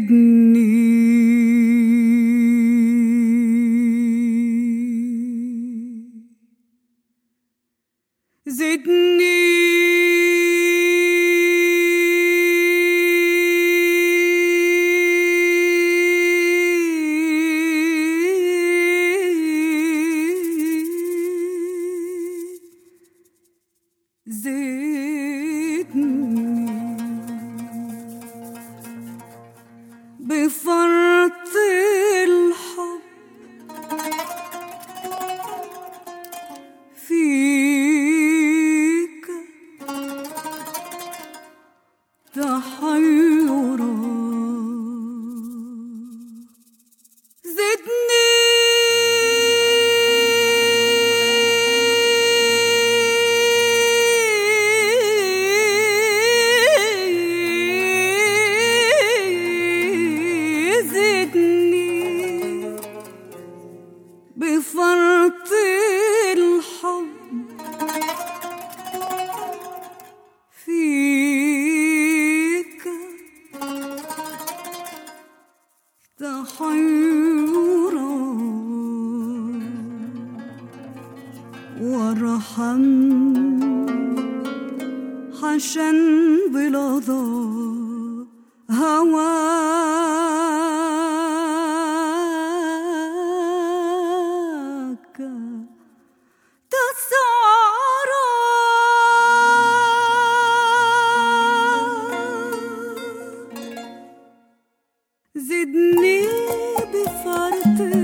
didn't. 的 وارحم حشا بلظى هواك تسعرا زدني بفرط.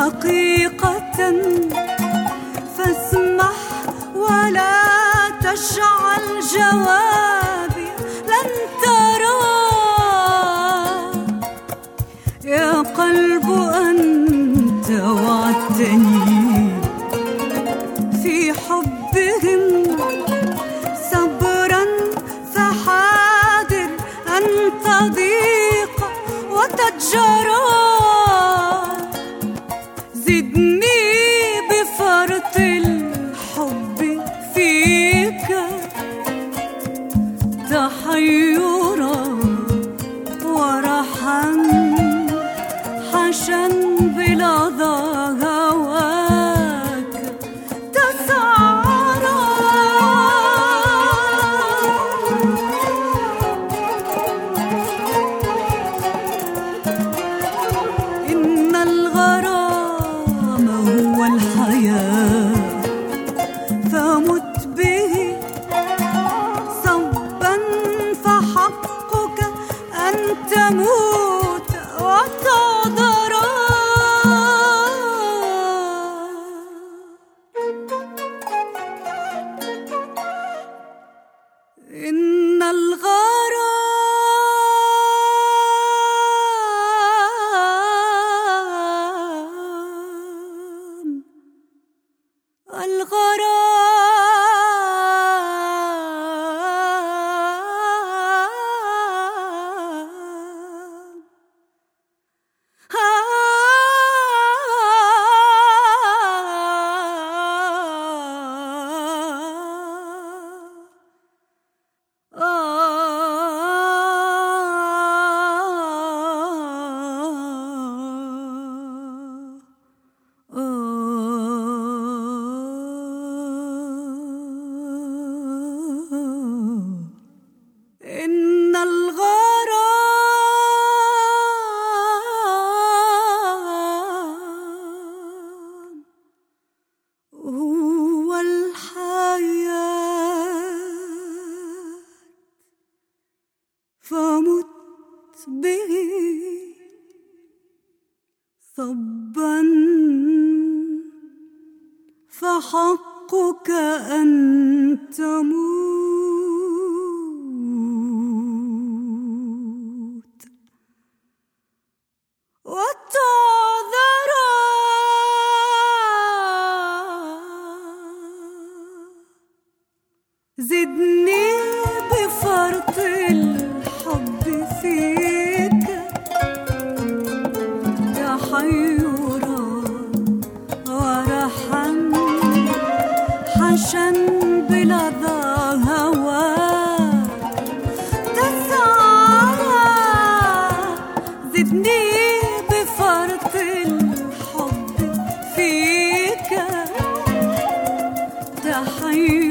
حقيقة فاسمح ولا تجعل جوابي لن ترى. يا قلب أنت وعدتني في حبهم. صبرا فحاذر أن تضيق وتتجرى حشا إن الغرام الغرام به صبا فحقك أن تموت. 海。